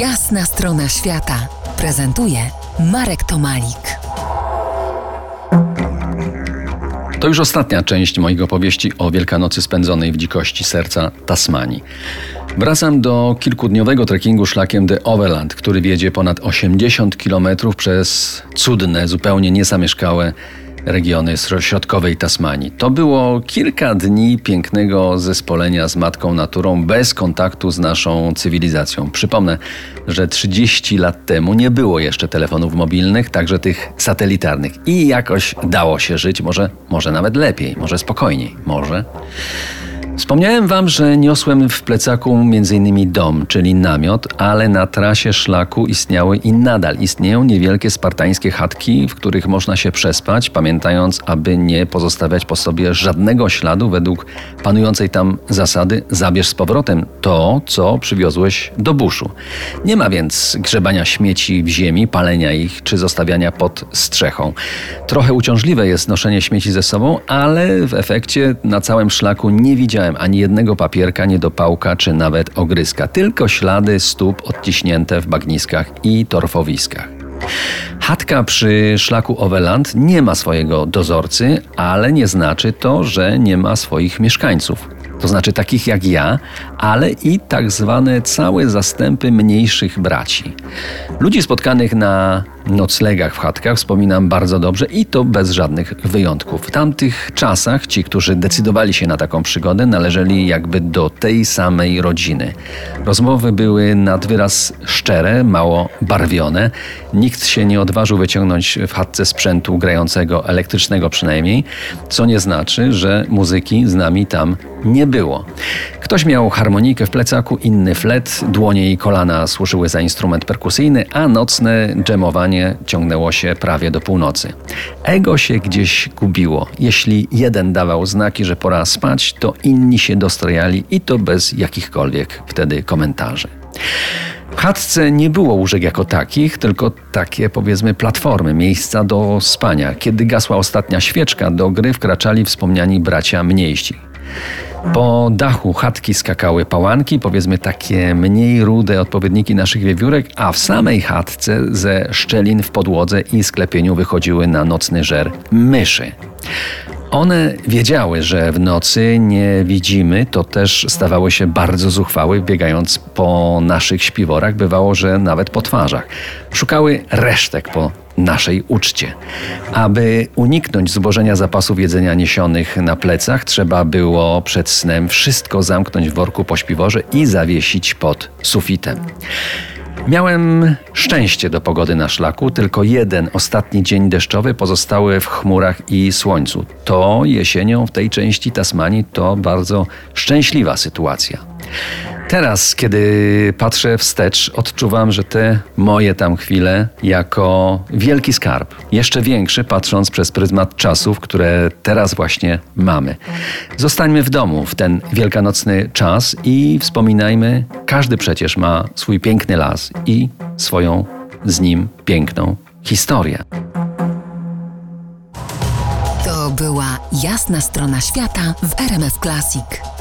Jasna strona świata prezentuje Marek Tomalik. To już ostatnia część moich opowieści o Wielkanocy spędzonej w dzikości serca Tasmanii. Wracam do kilkudniowego trekkingu szlakiem The Overland, który wiedzie ponad 80 km przez cudne, zupełnie niezamieszkałe regiony środkowej Tasmanii. To było kilka dni pięknego zespolenia z matką naturą bez kontaktu z naszą cywilizacją. Przypomnę, że 30 lat temu nie było jeszcze telefonów mobilnych, także tych satelitarnych. I jakoś dało się żyć, może, może nawet lepiej, może spokojniej, może. Wspomniałem wam, że niosłem w plecaku m.in. dom, czyli namiot, ale na trasie szlaku istniały i nadal istnieją niewielkie spartańskie chatki, w których można się przespać, pamiętając, aby nie pozostawiać po sobie żadnego śladu według panującej tam zasady zabierz z powrotem to, co przywiozłeś do buszu. Nie ma więc grzebania śmieci w ziemi, palenia ich czy zostawiania pod strzechą. Trochę uciążliwe jest noszenie śmieci ze sobą, ale w efekcie na całym szlaku nie widziałem widziałem ani jednego papierka, niedopałka czy nawet ogryska, tylko ślady stóp odciśnięte w bagniskach i torfowiskach. Chatka przy szlaku Oweland nie ma swojego dozorcy, ale nie znaczy to, że nie ma swoich mieszkańców. To znaczy takich jak ja, ale i tak zwane całe zastępy mniejszych braci. Ludzi spotkanych na noclegach w chatkach wspominam bardzo dobrze i to bez żadnych wyjątków. W tamtych czasach ci, którzy decydowali się na taką przygodę, należeli jakby do tej samej rodziny. Rozmowy były nad wyraz szczere, mało barwione. Nikt się nie odważył wyciągnąć w chatce sprzętu grającego, elektrycznego przynajmniej, co nie znaczy, że muzyki z nami tam nie było. Ktoś miał harmonikę w plecaku, inny flet, dłonie i kolana służyły za instrument perkusyjny, a nocne dżemowanie ciągnęło się prawie do północy. Ego się gdzieś gubiło. Jeśli jeden dawał znaki, że pora spać, to inni się dostrojali i to bez jakichkolwiek wtedy komentarzy. W chatce nie było łóżek jako takich, tylko takie powiedzmy platformy, miejsca do spania. Kiedy gasła ostatnia świeczka, do gry wkraczali wspomniani bracia mniejsi. Po dachu chatki skakały pałanki, powiedzmy takie mniej rude odpowiedniki naszych wiewiórek, a w samej chatce ze szczelin w podłodze i sklepieniu wychodziły na nocny żer myszy. One wiedziały, że w nocy nie widzimy, to też stawały się bardzo zuchwałe, biegając po naszych śpiworach, bywało, że nawet po twarzach. Szukały resztek po naszej uczcie. Aby uniknąć zbożenia zapasów jedzenia niesionych na plecach, trzeba było przed snem wszystko zamknąć w worku po śpiworze i zawiesić pod sufitem. Miałem szczęście do pogody na szlaku, tylko jeden ostatni dzień deszczowy pozostały w chmurach i słońcu. To jesienią w tej części Tasmanii to bardzo szczęśliwa sytuacja. Teraz, kiedy patrzę wstecz, odczuwam, że te moje tam chwile jako wielki skarb, jeszcze większy, patrząc przez pryzmat czasów, które teraz właśnie mamy. Zostańmy w domu w ten wielkanocny czas i wspominajmy, każdy przecież ma swój piękny las i swoją z nim piękną historię. To była jasna strona świata w RMF Classic.